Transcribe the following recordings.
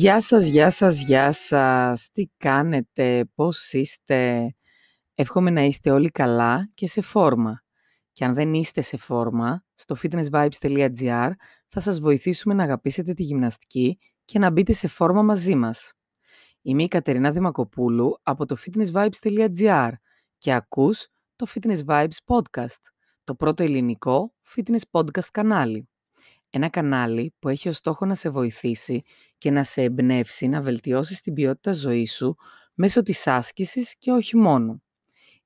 Γεια σας, γεια σας, γεια σας. Τι κάνετε, πώς είστε; Εύχομαι να είστε όλοι καλά και σε φόρμα. Και αν δεν είστε σε φόρμα, στο fitnessvibes.gr θα σας βοηθήσουμε να αγαπήσετε τη γυμναστική και να μπείτε σε φόρμα μαζί μας. Είμαι η Κατερίνα Δημακοπούλου από το fitnessvibes.gr και ακούς το Fitness Vibes Podcast, το πρώτο ελληνικό fitness podcast κανάλι. Ένα κανάλι που έχει ως στόχο να σε βοηθήσει και να σε εμπνεύσει να βελτιώσεις την ποιότητα ζωής σου μέσω της άσκησης και όχι μόνο.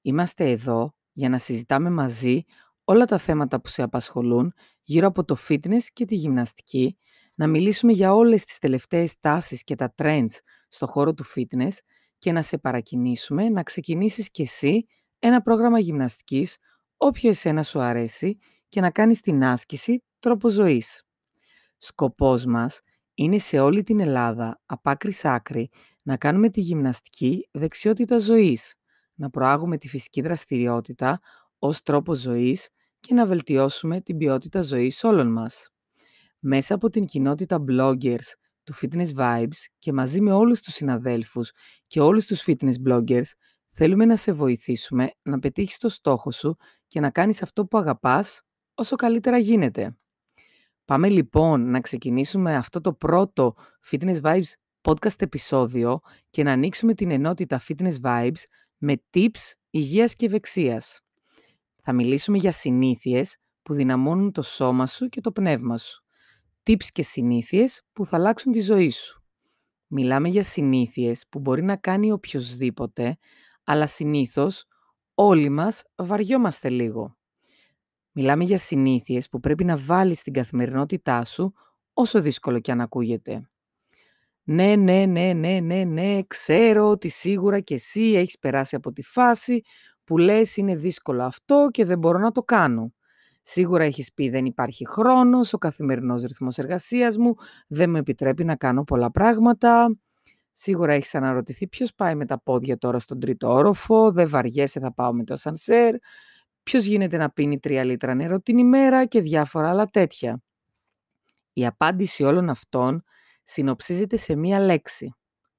Είμαστε εδώ για να συζητάμε μαζί όλα τα θέματα που σε απασχολούν γύρω από το fitness και τη γυμναστική, να μιλήσουμε για όλες τις τελευταίες τάσεις και τα trends στο χώρο του fitness και να σε παρακινήσουμε να ξεκινήσεις κι εσύ ένα πρόγραμμα γυμναστικής όποιο εσένα σου αρέσει και να κάνεις την άσκηση τρόπος ζωής. Σκοπός μας είναι σε όλη την Ελλάδα, από άκρη σ' άκρη, να κάνουμε τη γυμναστική δεξιότητα ζωής, να προάγουμε τη φυσική δραστηριότητα ως τρόπος ζωής και να βελτιώσουμε την ποιότητα ζωής όλων μας. Μέσα από την κοινότητα bloggers του Fitness Vibes και μαζί με όλους τους συναδέλφους και όλους τους fitness bloggers, θέλουμε να σε βοηθήσουμε να πετύχεις το στόχο σου και να κάνεις αυτό που αγαπάς όσο καλύτερα γίνεται. Πάμε λοιπόν να ξεκινήσουμε αυτό το πρώτο Fitness Vibes podcast επεισόδιο και να ανοίξουμε την ενότητα Fitness Vibes με tips υγείας και ευεξίας. Θα μιλήσουμε για συνήθειες που δυναμώνουν το σώμα σου και το πνεύμα σου. Tips και συνήθειες που θα αλλάξουν τη ζωή σου. Μιλάμε για συνήθειες που μπορεί να κάνει οποιοδήποτε, αλλά συνήθως όλοι μας βαριόμαστε λίγο. Μιλάμε για συνήθειες που πρέπει να βάλεις στην καθημερινότητά σου, όσο δύσκολο και αν ακούγεται. Ναι, ναι, ναι, ναι, ναι, ναι, ξέρω ότι σίγουρα και εσύ έχεις περάσει από τη φάση που λες είναι δύσκολο αυτό και δεν μπορώ να το κάνω. Σίγουρα έχεις πει δεν υπάρχει χρόνος, ο καθημερινός ρυθμός εργασίας μου δεν με επιτρέπει να κάνω πολλά πράγματα. Σίγουρα έχεις αναρωτηθεί ποιος πάει με τα πόδια τώρα στον τρίτο όροφο, δεν βαριέσαι θα πάω με το σανσέρ ποιος γίνεται να πίνει τρία λίτρα νερό την ημέρα και διάφορα άλλα τέτοια; Η απάντηση όλων αυτών συνοψίζεται σε μία λέξη.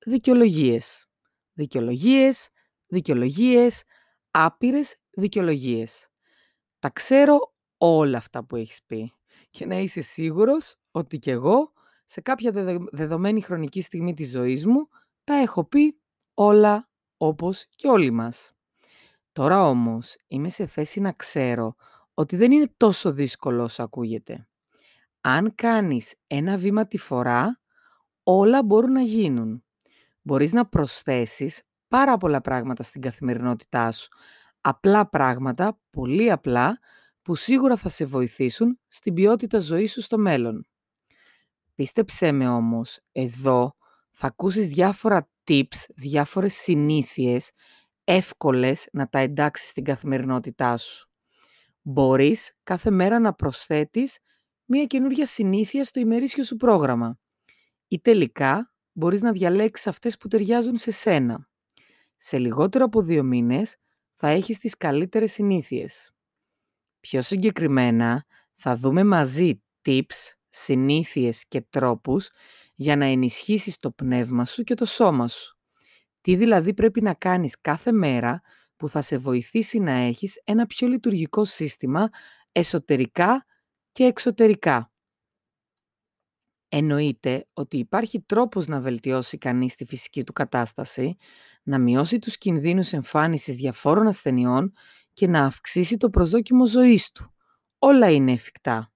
Δικαιολογίες. Δικαιολογίες, δικαιολογίες, άπειρες δικαιολογίες. Τα ξέρω όλα αυτά που έχεις πει και να είσαι σίγουρος ότι κι εγώ σε κάποια δεδομένη χρονική στιγμή της ζωής μου τα έχω πει όλα όπως και όλοι μας. Τώρα όμως είμαι σε θέση να ξέρω ότι δεν είναι τόσο δύσκολο όσο ακούγεται. Αν κάνεις ένα βήμα τη φορά, όλα μπορούν να γίνουν. Μπορείς να προσθέσεις πάρα πολλά πράγματα στην καθημερινότητά σου. Απλά πράγματα, πολύ απλά, που σίγουρα θα σε βοηθήσουν στην ποιότητα ζωής σου στο μέλλον. Πίστεψέ με όμως, εδώ θα ακούσεις διάφορα tips, διάφορες συνήθειες εύκολες να τα εντάξεις στην καθημερινότητά σου. Μπορείς κάθε μέρα να προσθέτεις μία καινούργια συνήθεια στο ημερήσιο σου πρόγραμμα. Ή τελικά μπορείς να διαλέξεις αυτές που ταιριάζουν σε σένα. Σε λιγότερο από δύο μήνες θα έχεις τις καλύτερες συνήθειες. Πιο συγκεκριμένα θα δούμε μαζί tips, συνήθειες και τρόπους για να ενισχύσεις το πνεύμα σου και το σώμα σου. Τι δηλαδή πρέπει να κάνεις κάθε μέρα που θα σε βοηθήσει να έχεις ένα πιο λειτουργικό σύστημα εσωτερικά και εξωτερικά; Εννοείται ότι υπάρχει τρόπος να βελτιώσει κανείς τη φυσική του κατάσταση, να μειώσει τους κινδύνους εμφάνισης διαφόρων ασθενειών και να αυξήσει το προσδόκιμο ζωής του. Όλα είναι εφικτά.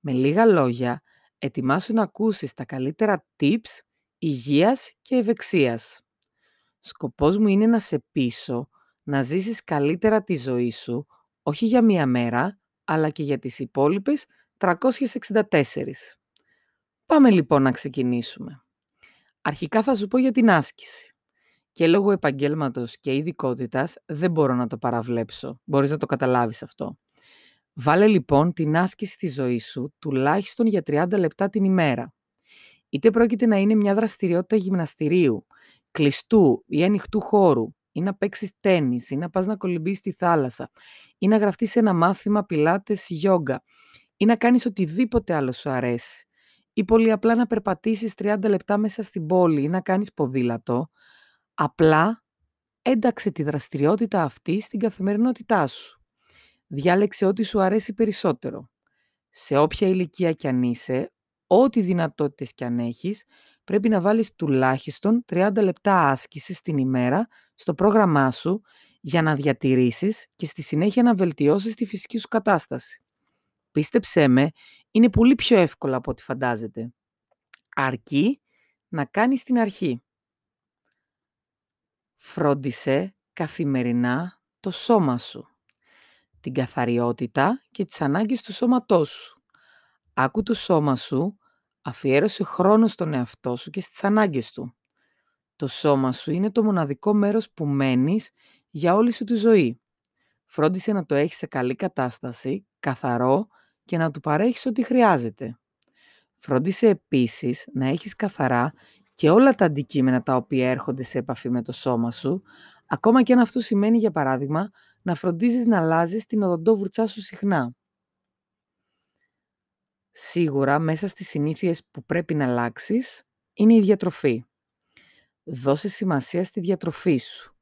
Με λίγα λόγια, ετοιμάσου να ακούσεις τα καλύτερα tips υγείας και ευεξίας. Σκοπός μου είναι να σε πείσω να ζήσεις καλύτερα τη ζωή σου, όχι για μία μέρα, αλλά και για τις υπόλοιπες 364. Πάμε λοιπόν να ξεκινήσουμε. Αρχικά θα σου πω για την άσκηση. Και λόγω επαγγέλματος και ειδικότητας δεν μπορώ να το παραβλέψω. Μπορείς να το καταλάβεις αυτό. Βάλε λοιπόν την άσκηση στη ζωή σου τουλάχιστον για 30 λεπτά την ημέρα. Είτε πρόκειται να είναι μια δραστηριότητα γυμναστηρίου, κλειστού ή ανοιχτού χώρου, ή να παίξεις τέννις, ή να πας να κολυμπήσεις στη θάλασσα, ή να γραφτείς ένα μάθημα πιλάτες γιόγκα, ή να κάνεις οτιδήποτε άλλο σου αρέσει. ή πολύ απλά να περπατήσεις 30 λεπτά μέσα στην πόλη ή να κάνεις ποδήλατο, απλά ένταξε τη δραστηριότητα αυτή στην καθημερινότητά σου. Διάλεξε ό,τι σου αρέσει περισσότερο. Σε όποια ηλικία κι αν είσαι, ό,τι δυνατότητες κι αν έχεις, πρέπει να βάλεις τουλάχιστον 30 λεπτά άσκησης την ημέρα στο πρόγραμμά σου για να διατηρήσεις και στη συνέχεια να βελτιώσεις τη φυσική σου κατάσταση. Πίστεψέ με, είναι πολύ πιο εύκολο από ό,τι φαντάζεται. Αρκεί να κάνεις την αρχή. Φρόντισε καθημερινά το σώμα σου, την καθαριότητα και τις ανάγκες του σώματός σου. Άκου το σώμα σου, αφιέρωσε χρόνο στον εαυτό σου και στις ανάγκες του. Το σώμα σου είναι το μοναδικό μέρος που μένεις για όλη σου τη ζωή. Φρόντισε να το έχεις σε καλή κατάσταση, καθαρό και να του παρέχεις ό,τι χρειάζεται. Φρόντισε επίσης να έχεις καθαρά και όλα τα αντικείμενα τα οποία έρχονται σε επαφή με το σώμα σου, ακόμα και αν αυτό σημαίνει για παράδειγμα να φροντίζεις να αλλάζεις την οδοντόβουρτσά σου συχνά. Σίγουρα μέσα στις συνήθειες που πρέπει να αλλάξεις είναι η διατροφή. Δώσε σημασία στη διατροφή σου.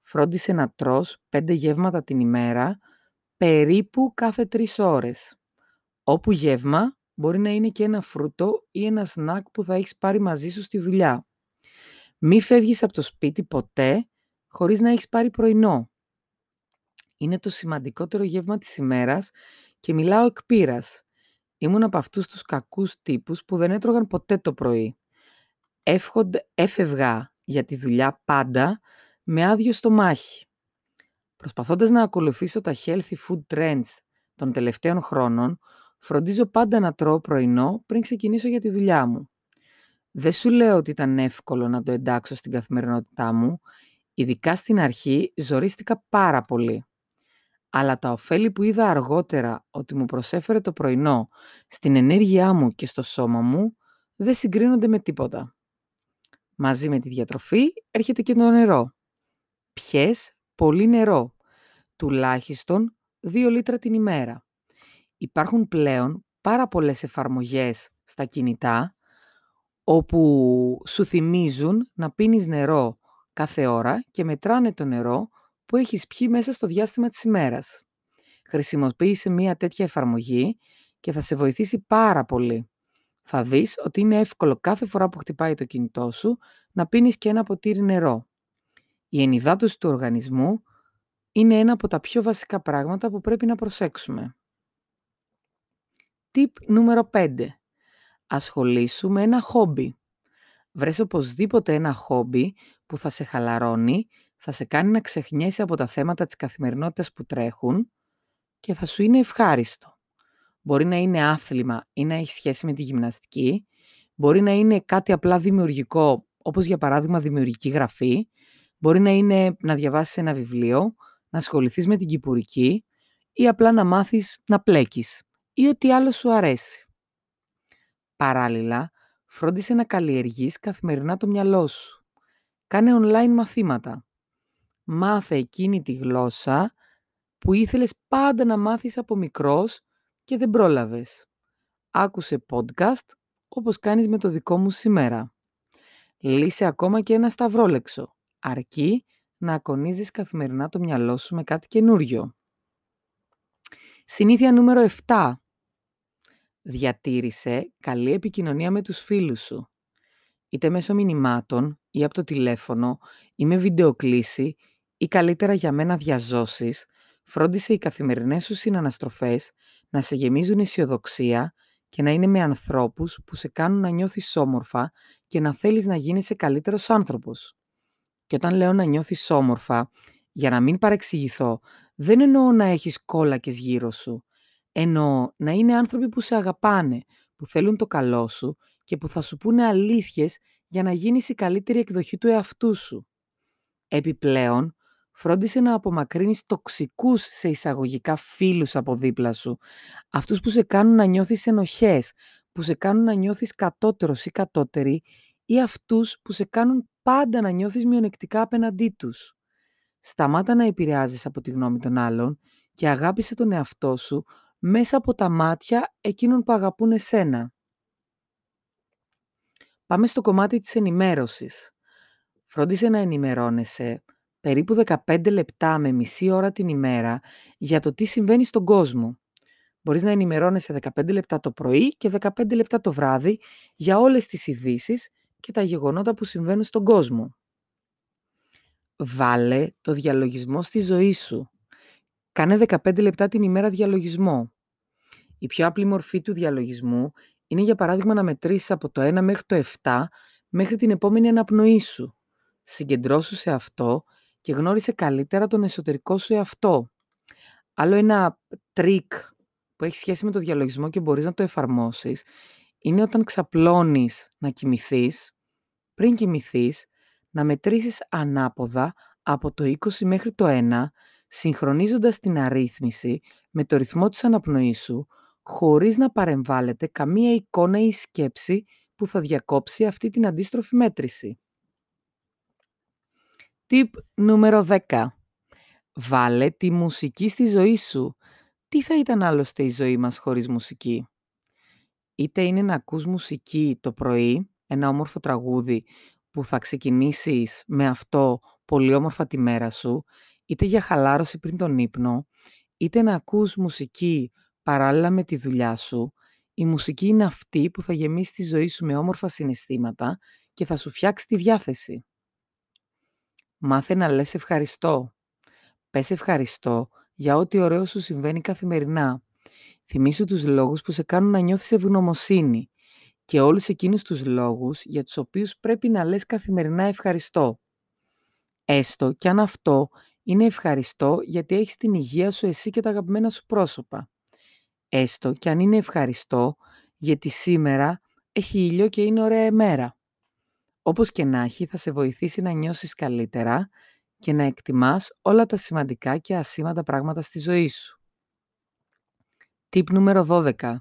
Φρόντισε να τρως πέντε γεύματα την ημέρα, περίπου κάθε τρεις ώρες. Όπου γεύμα μπορεί να είναι και ένα φρούτο ή ένα σνακ που θα έχεις πάρει μαζί σου στη δουλειά. Μη φεύγεις από το σπίτι ποτέ χωρίς να έχεις πάρει πρωινό. Είναι το σημαντικότερο γεύμα της ημέρας και μιλάω εκ πείρας. Ήμουν από αυτούς τους κακούς τύπους που δεν έτρωγαν ποτέ το πρωί. Εύχονται, έφευγα για τη δουλειά πάντα με άδειο στομάχι. Προσπαθώντας να ακολουθήσω τα healthy food trends των τελευταίων χρόνων, φροντίζω πάντα να τρώω πρωινό πριν ξεκινήσω για τη δουλειά μου. Δεν σου λέω ότι ήταν εύκολο να το εντάξω στην καθημερινότητά μου, ειδικά στην αρχή ζορίστηκα πάρα πολύ. Αλλά τα ωφέλη που είδα αργότερα ότι μου προσέφερε το πρωινό στην ενέργειά μου και στο σώμα μου δεν συγκρίνονται με τίποτα. Μαζί με τη διατροφή έρχεται και το νερό. Πιες πολύ νερό, τουλάχιστον 2 λίτρα την ημέρα. Υπάρχουν πλέον πάρα πολλές εφαρμογές στα κινητά όπου σου θυμίζουν να πίνεις νερό κάθε ώρα και μετράνε το νερό που έχεις πιει μέσα στο διάστημα της ημέρας. Χρησιμοποίησε μία τέτοια εφαρμογή και θα σε βοηθήσει πάρα πολύ. Θα δεις ότι είναι εύκολο κάθε φορά που χτυπάει το κινητό σου να πίνεις και ένα ποτήρι νερό. Η ενυδάτωση τους οργανισμού είναι ένα από τα πιο βασικά πράγματα που πρέπει να προσέξουμε. Tip νούμερο 5. Ασχολήσου με ένα χόμπι. Βρες οπωσδήποτε ένα χόμπι που θα σε χαλαρώνει, θα σε κάνει να ξεχνιέσαι από τα θέματα της καθημερινότητας που τρέχουν και θα σου είναι ευχάριστο. Μπορεί να είναι άθλημα ή να έχει σχέση με τη γυμναστική, μπορεί να είναι κάτι απλά δημιουργικό, όπως για παράδειγμα δημιουργική γραφή, μπορεί να είναι να διαβάσεις ένα βιβλίο, να ασχοληθείς με την κυπουρική ή απλά να μάθεις να πλέκεις ή ό,τι άλλο σου αρέσει. Παράλληλα, φρόντισε να καλλιεργείς καθημερινά το μυαλό σου. Κάνε online μαθήματα. Μάθε εκείνη τη γλώσσα που ήθελες πάντα να μάθεις από μικρός και δεν πρόλαβες. Άκουσε podcast όπως κάνεις με το δικό μου σήμερα. Λύσε ακόμα και ένα σταυρόλεξο, αρκεί να ακονίζεις καθημερινά το μυαλό σου με κάτι καινούριο. Συνήθεια νούμερο 7. Διατήρησε καλή επικοινωνία με τους φίλους σου. Είτε μέσω μηνυμάτων ή από το τηλέφωνο ή με βιντεοκλήση ή καλύτερα για μένα διαζώσεις, φρόντισε οι καθημερινές σου συναναστροφές να σε γεμίζουν αισιοδοξία και να είναι με ανθρώπους που σε κάνουν να νιώθεις όμορφα και να θέλεις να γίνεις καλύτερος άνθρωπος. Και όταν λέω να νιώθεις όμορφα, για να μην παρεξηγηθώ, δεν εννοώ να έχεις κόλακες γύρω σου. Εννοώ να είναι άνθρωποι που σε αγαπάνε, που θέλουν το καλό σου και που θα σου πούνε αλήθειες για να γίνεις η καλύτερη εκδοχή του εαυτού σου. Επιπλέον, φρόντισε να απομακρύνεις τοξικούς σε εισαγωγικά φίλους από δίπλα σου. Αυτούς που σε κάνουν να νιώθεις ενοχές, που σε κάνουν να νιώθεις κατώτερος ή κατώτερη ή αυτούς που σε κάνουν πάντα να νιώθεις μειονεκτικά απέναντί τους. Σταμάτα να επηρεάζεις από τη γνώμη των άλλων και αγάπησε τον εαυτό σου μέσα από τα μάτια εκείνων που αγαπούν εσένα. Πάμε στο κομμάτι της ενημέρωσης. Φρόντισε να ενημερώνεσαι περίπου 15 λεπτά με μισή ώρα την ημέρα για το τι συμβαίνει στον κόσμο. Μπορείς να ενημερώνεσαι 15 λεπτά το πρωί και 15 λεπτά το βράδυ για όλες τις ειδήσεις και τα γεγονότα που συμβαίνουν στον κόσμο. Βάλε το διαλογισμό στη ζωή σου. Κάνε 15 λεπτά την ημέρα διαλογισμό. Η πιο απλή μορφή του διαλογισμού είναι για παράδειγμα να μετρήσεις από το 1 μέχρι το 7 μέχρι την επόμενη αναπνοή σου. Συγκεντρώσου σε αυτό και γνώρισε καλύτερα τον εσωτερικό σου εαυτό. Άλλο ένα τρικ που έχει σχέση με το διαλογισμό και μπορείς να το εφαρμόσεις είναι όταν ξαπλώνεις να κοιμηθείς, πριν κοιμηθείς, να μετρήσεις ανάποδα από το 20 μέχρι το 1, συγχρονίζοντας την αρρύθμιση με το ρυθμό της αναπνοής σου, χωρίς να παρεμβάλλεται καμία εικόνα ή σκέψη που θα διακόψει αυτή την αντίστροφη μέτρηση. Tip νούμερο 10. Βάλε τη μουσική στη ζωή σου. Τι θα ήταν άλλωστε η ζωή μας χωρίς μουσική; Είτε είναι να ακούς μουσική το πρωί, ένα όμορφο τραγούδι που θα ξεκινήσεις με αυτό πολύ όμορφα τη μέρα σου, είτε για χαλάρωση πριν τον ύπνο, είτε να ακούς μουσική παράλληλα με τη δουλειά σου, η μουσική είναι αυτή που θα γεμίσει τη ζωή σου με όμορφα συναισθήματα και θα σου φτιάξει τη διάθεση. Μάθε να λες ευχαριστώ. Πες ευχαριστώ για ό,τι ωραίο σου συμβαίνει καθημερινά. Θυμήσου τους λόγους που σε κάνουν να νιώθεις ευγνωμοσύνη και όλους εκείνους τους λόγους για τους οποίους πρέπει να λες καθημερινά ευχαριστώ. Έστω κι αν αυτό είναι ευχαριστώ γιατί έχεις την υγεία σου εσύ και τα αγαπημένα σου πρόσωπα. Έστω κι αν είναι ευχαριστώ γιατί σήμερα έχει ήλιο και είναι ωραία ημέρα. Όπως και να έχει θα σε βοηθήσει να νιώσεις καλύτερα και να εκτιμάς όλα τα σημαντικά και ασήμαντα πράγματα στη ζωή σου. Tip νούμερο 12.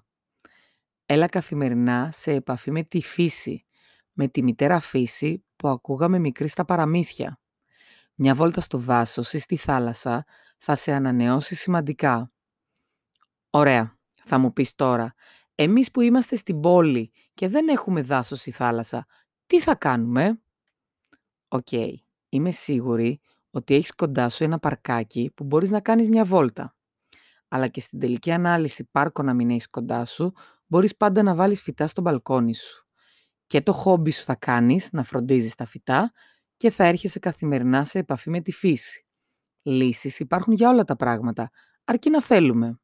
Έλα καθημερινά σε επαφή με τη φύση, με τη μητέρα φύση που ακούγαμε μικροί στα παραμύθια. Μια βόλτα στο δάσος ή στη θάλασσα θα σε ανανεώσει σημαντικά. Ωραία, θα μου πεις τώρα. Εμείς που είμαστε στην πόλη και δεν έχουμε δάσος ή θάλασσα, τι θα κάνουμε; Οκ, είμαι σίγουρη ότι έχεις κοντά σου ένα παρκάκι που μπορείς να κάνεις μια βόλτα. Αλλά και στην τελική ανάλυση πάρκο να μην έχεις κοντά σου, μπορείς πάντα να βάλεις φυτά στο μπαλκόνι σου. Και το χόμπι σου θα κάνεις, να φροντίζεις τα φυτά και θα έρχεσαι καθημερινά σε επαφή με τη φύση. Λύσεις υπάρχουν για όλα τα πράγματα, αρκεί να θέλουμε.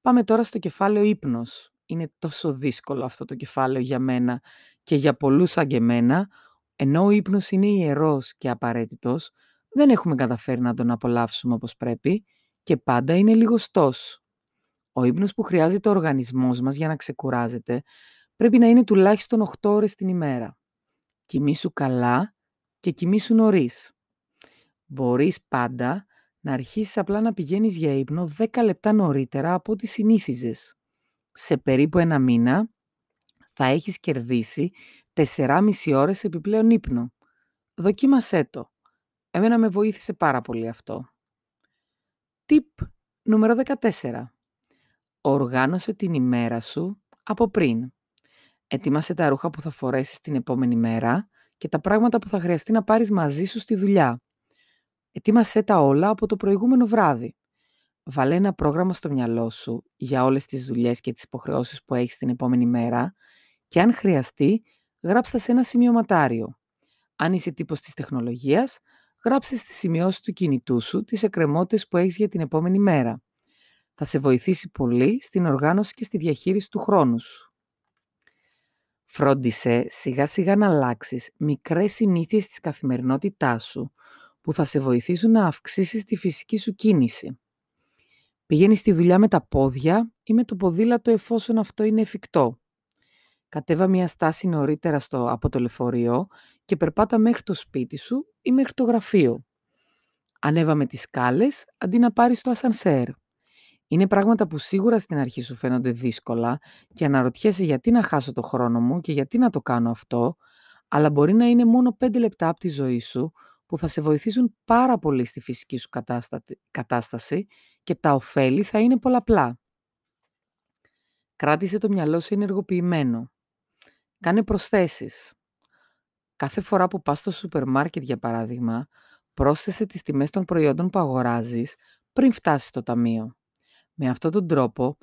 Πάμε τώρα στο κεφάλαιο ύπνος. Είναι τόσο δύσκολο αυτό το κεφάλαιο για μένα και για πολλούς σαν και εμένα, ενώ ο ύπνος είναι ιερός και απαραίτητος, δεν έχουμε καταφέρει να τον απολαύσουμε όπως πρέπει και πάντα είναι λιγοστός. Ο ύπνος που χρειάζεται ο οργανισμός μας για να ξεκουράζεται πρέπει να είναι τουλάχιστον 8 ώρες την ημέρα. Κοιμήσου καλά και κοιμήσου νωρίς. Μπορείς πάντα να αρχίσεις απλά να πηγαίνεις για ύπνο 10 λεπτά νωρίτερα από ό,τι συνήθιζες. Σε περίπου ένα μήνα θα έχεις κερδίσει 4,5 ώρες επιπλέον ύπνο. Δοκίμασέ το. Εμένα με βοήθησε πάρα πολύ αυτό. Tip νούμερο 14. Οργάνωσε την ημέρα σου από πριν. Ετοίμασε τα ρούχα που θα φορέσεις την επόμενη μέρα και τα πράγματα που θα χρειαστεί να πάρεις μαζί σου στη δουλειά. Ετοίμασέ τα όλα από το προηγούμενο βράδυ. Βάλε ένα πρόγραμμα στο μυαλό σου για όλες τις δουλειές και τις υποχρεώσεις που έχεις την επόμενη μέρα και αν χρειαστεί, γράψτε σε ένα σημειωματάριο. Αν είσαι τύπος της τεχνολογίας, γράψε στη σημειώση του κινητού σου τις εκκρεμότητες που έχεις για την επόμενη μέρα. Θα σε βοηθήσει πολύ στην οργάνωση και στη διαχείριση του χρόνου σου. Φρόντισε σιγά σιγά να αλλάξεις μικρές συνήθειες της καθημερινότητάς σου που θα σε βοηθήσουν να αυξήσεις τη φυσική σου κίνηση. Πηγαίνεις στη δουλειά με τα πόδια ή με το ποδήλατο εφόσον αυτό είναι εφικτό. Κατέβα μια στάση νωρίτερα στο, από το λεωφορείο και περπάτα μέχρι το σπίτι σου ή μέχρι το γραφείο. Ανέβα με τις σκάλες αντί να πάρεις το ασανσέρ. Είναι πράγματα που σίγουρα στην αρχή σου φαίνονται δύσκολα και αναρωτιέσαι γιατί να χάσω το χρόνο μου και γιατί να το κάνω αυτό, αλλά μπορεί να είναι μόνο 5 λεπτά από τη ζωή σου που θα σε βοηθήσουν πάρα πολύ στη φυσική σου κατάσταση και τα ωφέλη θα είναι πολλαπλά. Κράτησε το μυαλό σου ενεργοποιημένο. Κάνε προσθέσεις. Κάθε φορά που πας στο σούπερ μάρκετ, για παράδειγμα, πρόσθεσε τις τιμές των προϊόντων που αγοράζεις πριν φτάσεις στο ταμείο. Με αυτόν τον τρόπο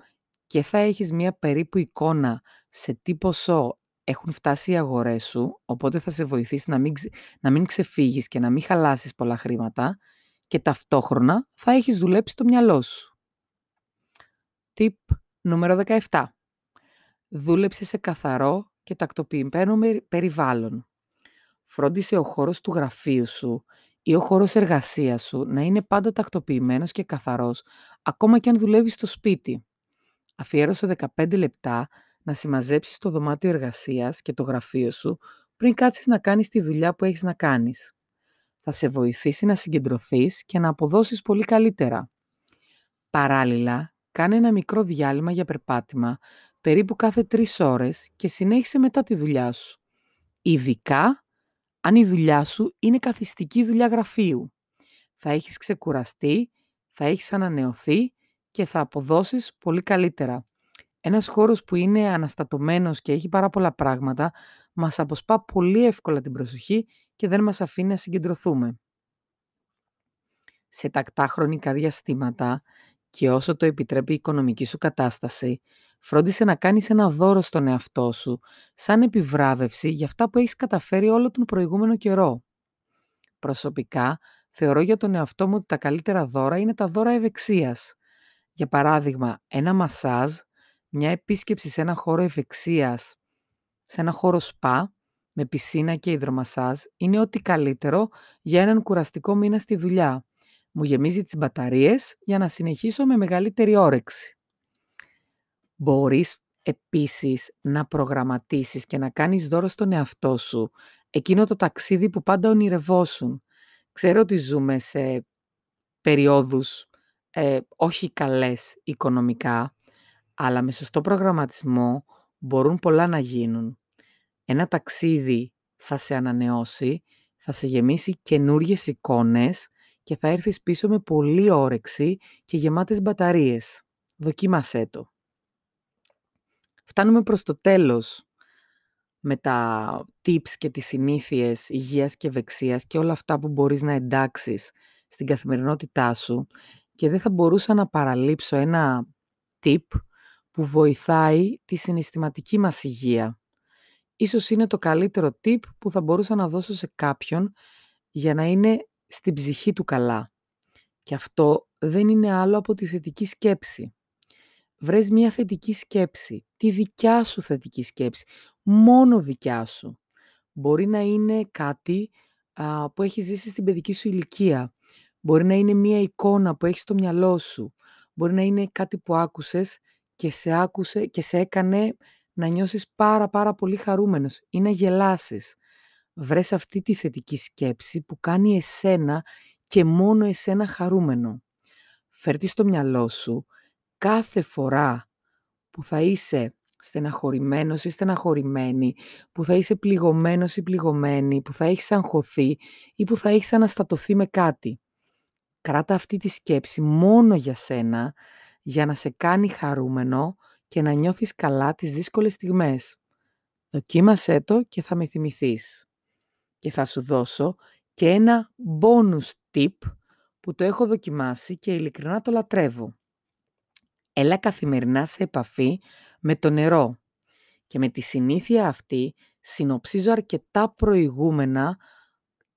και θα έχεις μία περίπου εικόνα σε τι ποσό έχουν φτάσει οι αγορές σου, οπότε θα σε βοηθήσει να μην, να μην ξεφύγεις και να μην χαλάσεις πολλά χρήματα και ταυτόχρονα θα έχεις δουλέψει το μυαλό σου. Tip νούμερο 17. Δούλεψε σε καθαρό και τακτοποιημένο περιβάλλον. Φρόντισε ο χώρος του γραφείου σου ή ο χώρος εργασίας σου να είναι πάντα τακτοποιημένος και καθαρός, ακόμα και αν δουλεύεις στο σπίτι. Αφιέρωσε 15 λεπτά να συμμαζέψεις το δωμάτιο εργασίας και το γραφείο σου πριν κάτσεις να κάνεις τη δουλειά που έχεις να κάνεις. Θα σε βοηθήσει να συγκεντρωθείς και να αποδώσεις πολύ καλύτερα. Παράλληλα, κάνε ένα μικρό διάλειμμα για περπάτημα περίπου κάθε τρεις ώρες και συνέχισε μετά τη δουλειά σου. Ειδικά αν η δουλειά σου είναι καθιστική δουλειά γραφείου. Θα έχεις ξεκουραστεί, θα έχεις ανανεωθεί και θα αποδώσεις πολύ καλύτερα. Ένας χώρος που είναι αναστατωμένος και έχει πάρα πολλά πράγματα, μας αποσπά πολύ εύκολα την προσοχή και δεν μας αφήνει να συγκεντρωθούμε. Σε τακτά χρονικά διαστήματα και όσο το επιτρέπει η οικονομική σου κατάσταση, φρόντισε να κάνεις ένα δώρο στον εαυτό σου, σαν επιβράβευση για αυτά που έχεις καταφέρει όλο τον προηγούμενο καιρό. Προσωπικά, θεωρώ για τον εαυτό μου ότι τα καλύτερα δώρα είναι τα δώρα ευεξίας. Για παράδειγμα, ένα μασάζ, μια επίσκεψη σε ένα χώρο ευεξίας, σε ένα χώρο σπα, με πισίνα και υδρομασάζ, είναι ό,τι καλύτερο για έναν κουραστικό μήνα στη δουλειά. Μου γεμίζει τις μπαταρίες για να συνεχίσω με μεγαλύτερη όρεξη. Μπορείς επίσης να προγραμματίσεις και να κάνεις δώρο στον εαυτό σου εκείνο το ταξίδι που πάντα ονειρευόσουν. Ξέρω ότι ζούμε σε περιόδους ε, όχι καλές οικονομικά, αλλά με σωστό προγραμματισμό μπορούν πολλά να γίνουν. Ένα ταξίδι θα σε ανανεώσει, θα σε γεμίσει καινούριες εικόνες και θα έρθεις πίσω με πολύ όρεξη και γεμάτες μπαταρίες. Δοκίμασέ το. Φτάνουμε προς το τέλος με τα tips και τις συνήθειες υγείας και ευεξίας και όλα αυτά που μπορείς να εντάξεις στην καθημερινότητά σου και δεν θα μπορούσα να παραλείψω ένα tip που βοηθάει τη συναισθηματική μας υγεία. Ίσως είναι το καλύτερο tip που θα μπορούσα να δώσω σε κάποιον για να είναι στην ψυχή του καλά. Και αυτό δεν είναι άλλο από τη θετική σκέψη βρες μια θετική σκέψη, τη δικιά σου θετική σκέψη, μόνο δικιά σου. Μπορεί να είναι κάτι που έχεις ζήσει στην παιδική σου ηλικία. Μπορεί να είναι μια εικόνα που έχεις στο μυαλό σου. Μπορεί να είναι κάτι που άκουσες και σε άκουσε και σε έκανε να νιώσεις πάρα πάρα πολύ χαρούμενος ή να γελάσεις. Βρες αυτή τη θετική σκέψη που κάνει εσένα και μόνο εσένα χαρούμενο. Φέρτη στο μυαλό σου κάθε φορά που θα είσαι στεναχωρημένος ή στεναχωρημένη, που θα είσαι πληγωμένος ή πληγωμένη, που θα έχεις αγχωθεί ή που θα έχεις αναστατωθεί με κάτι. Κράτα αυτή τη σκέψη μόνο για σένα, για να σε κάνει χαρούμενο και να νιώθεις καλά τις δύσκολες στιγμές. Δοκίμασέ το και θα με θυμηθείς. Και θα σου δώσω και ένα bonus tip που το έχω δοκιμάσει και ειλικρινά το λατρεύω έλα καθημερινά σε επαφή με το νερό. Και με τη συνήθεια αυτή συνοψίζω αρκετά προηγούμενα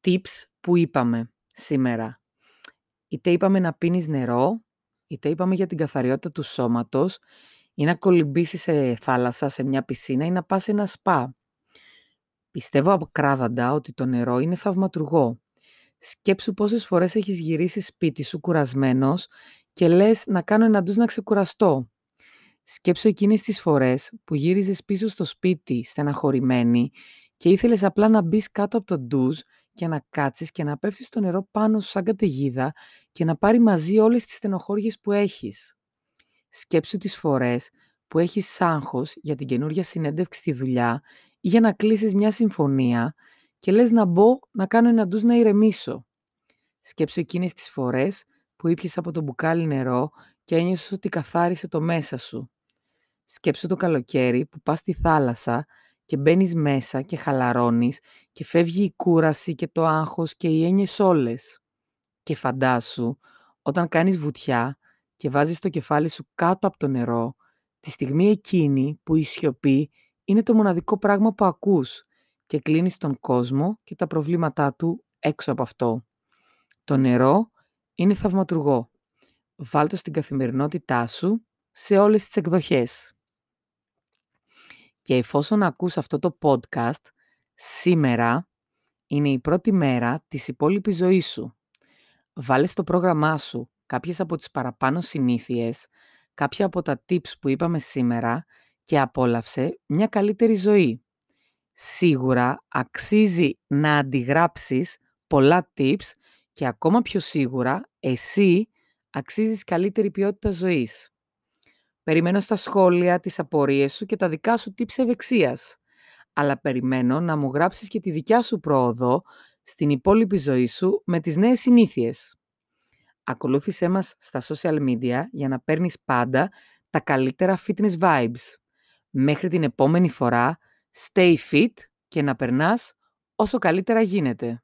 tips που είπαμε σήμερα. Είτε είπαμε να πίνεις νερό, είτε είπαμε για την καθαριότητα του σώματος, ή να κολυμπήσεις σε θάλασσα, σε μια πισίνα ή να πας σε ένα σπα. Πιστεύω ακράδαντα ότι το νερό είναι θαυματουργό. Σκέψου πόσες φορές έχεις γυρίσει σπίτι σου κουρασμένος και λες να κάνω ένα ντους να ξεκουραστώ. Σκέψω εκείνες τις φορές που γύριζες πίσω στο σπίτι στεναχωρημένη και ήθελες απλά να μπεις κάτω από το ντους και να κάτσεις και να πέφτεις στο νερό πάνω σου σαν καταιγίδα και να πάρει μαζί όλες τις στενοχώριες που έχεις. Σκέψου τις φορές που έχεις άγχος για την καινούργια συνέντευξη στη δουλειά ή για να κλείσεις μια συμφωνία και λες να μπω να κάνω ένα ντους να ηρεμήσω. Σκέψου εκείνες τις φορές που ήπιες από το μπουκάλι νερό και ένιωσες ότι καθάρισε το μέσα σου. Σκέψου το καλοκαίρι που πας στη θάλασσα και μπαίνεις μέσα και χαλαρώνεις και φεύγει η κούραση και το άγχος και οι έννοιες όλες. Και φαντάσου, όταν κάνεις βουτιά και βάζεις το κεφάλι σου κάτω από το νερό, τη στιγμή εκείνη που η σιωπή είναι το μοναδικό πράγμα που ακούς και κλείνεις τον κόσμο και τα προβλήματά του έξω από αυτό. Το νερό είναι θαυματουργό. Βάλτο στην καθημερινότητά σου σε όλες τις εκδοχές. Και εφόσον ακούς αυτό το podcast, σήμερα είναι η πρώτη μέρα της υπόλοιπης ζωής σου. Βάλε στο πρόγραμμά σου κάποιες από τις παραπάνω συνήθειες, κάποια από τα tips που είπαμε σήμερα και απόλαυσε μια καλύτερη ζωή. Σίγουρα αξίζει να αντιγράψεις πολλά tips και ακόμα πιο σίγουρα εσύ αξίζεις καλύτερη ποιότητα ζωής. Περιμένω στα σχόλια τις απορίες σου και τα δικά σου tips ευεξίας. Αλλά περιμένω να μου γράψεις και τη δικιά σου πρόοδο στην υπόλοιπη ζωή σου με τις νέες συνήθειες. Ακολούθησέ μας στα social media για να παίρνεις πάντα τα καλύτερα fitness vibes. Μέχρι την επόμενη φορά, stay fit και να περνάς όσο καλύτερα γίνεται.